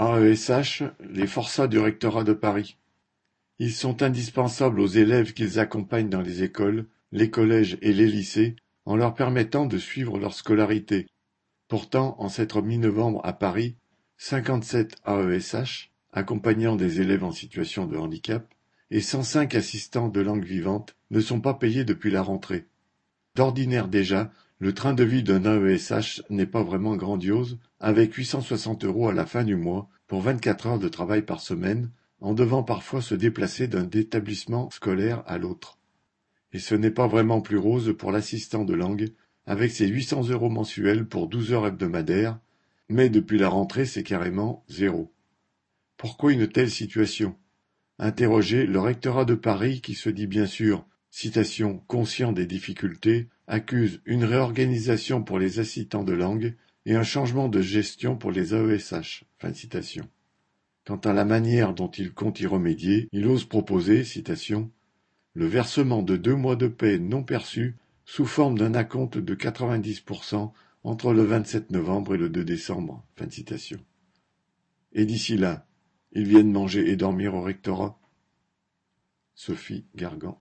AESH, les forçats du rectorat de Paris. Ils sont indispensables aux élèves qu'ils accompagnent dans les écoles, les collèges et les lycées, en leur permettant de suivre leur scolarité. Pourtant, en cette mi-novembre à Paris, 57 AESH, accompagnant des élèves en situation de handicap, et 105 assistants de langue vivante ne sont pas payés depuis la rentrée. D'ordinaire déjà, le train de vie d'un AESH n'est pas vraiment grandiose, avec 860 euros à la fin du mois pour 24 heures de travail par semaine, en devant parfois se déplacer d'un établissement scolaire à l'autre. Et ce n'est pas vraiment plus rose pour l'assistant de langue, avec ses 800 euros mensuels pour 12 heures hebdomadaires, mais depuis la rentrée c'est carrément zéro. Pourquoi une telle situation? Interrogé, le rectorat de Paris, qui se dit bien sûr citation, conscient des difficultés, accuse une réorganisation pour les assistants de langue et un changement de gestion pour les AESH. Quant à la manière dont il compte y remédier, il ose proposer, citation, le versement de deux mois de paie non perçus sous forme d'un acompte de 90% entre le 27 novembre et le 2 décembre. Et d'ici là, ils viennent manger et dormir au rectorat. Sophie Gargan.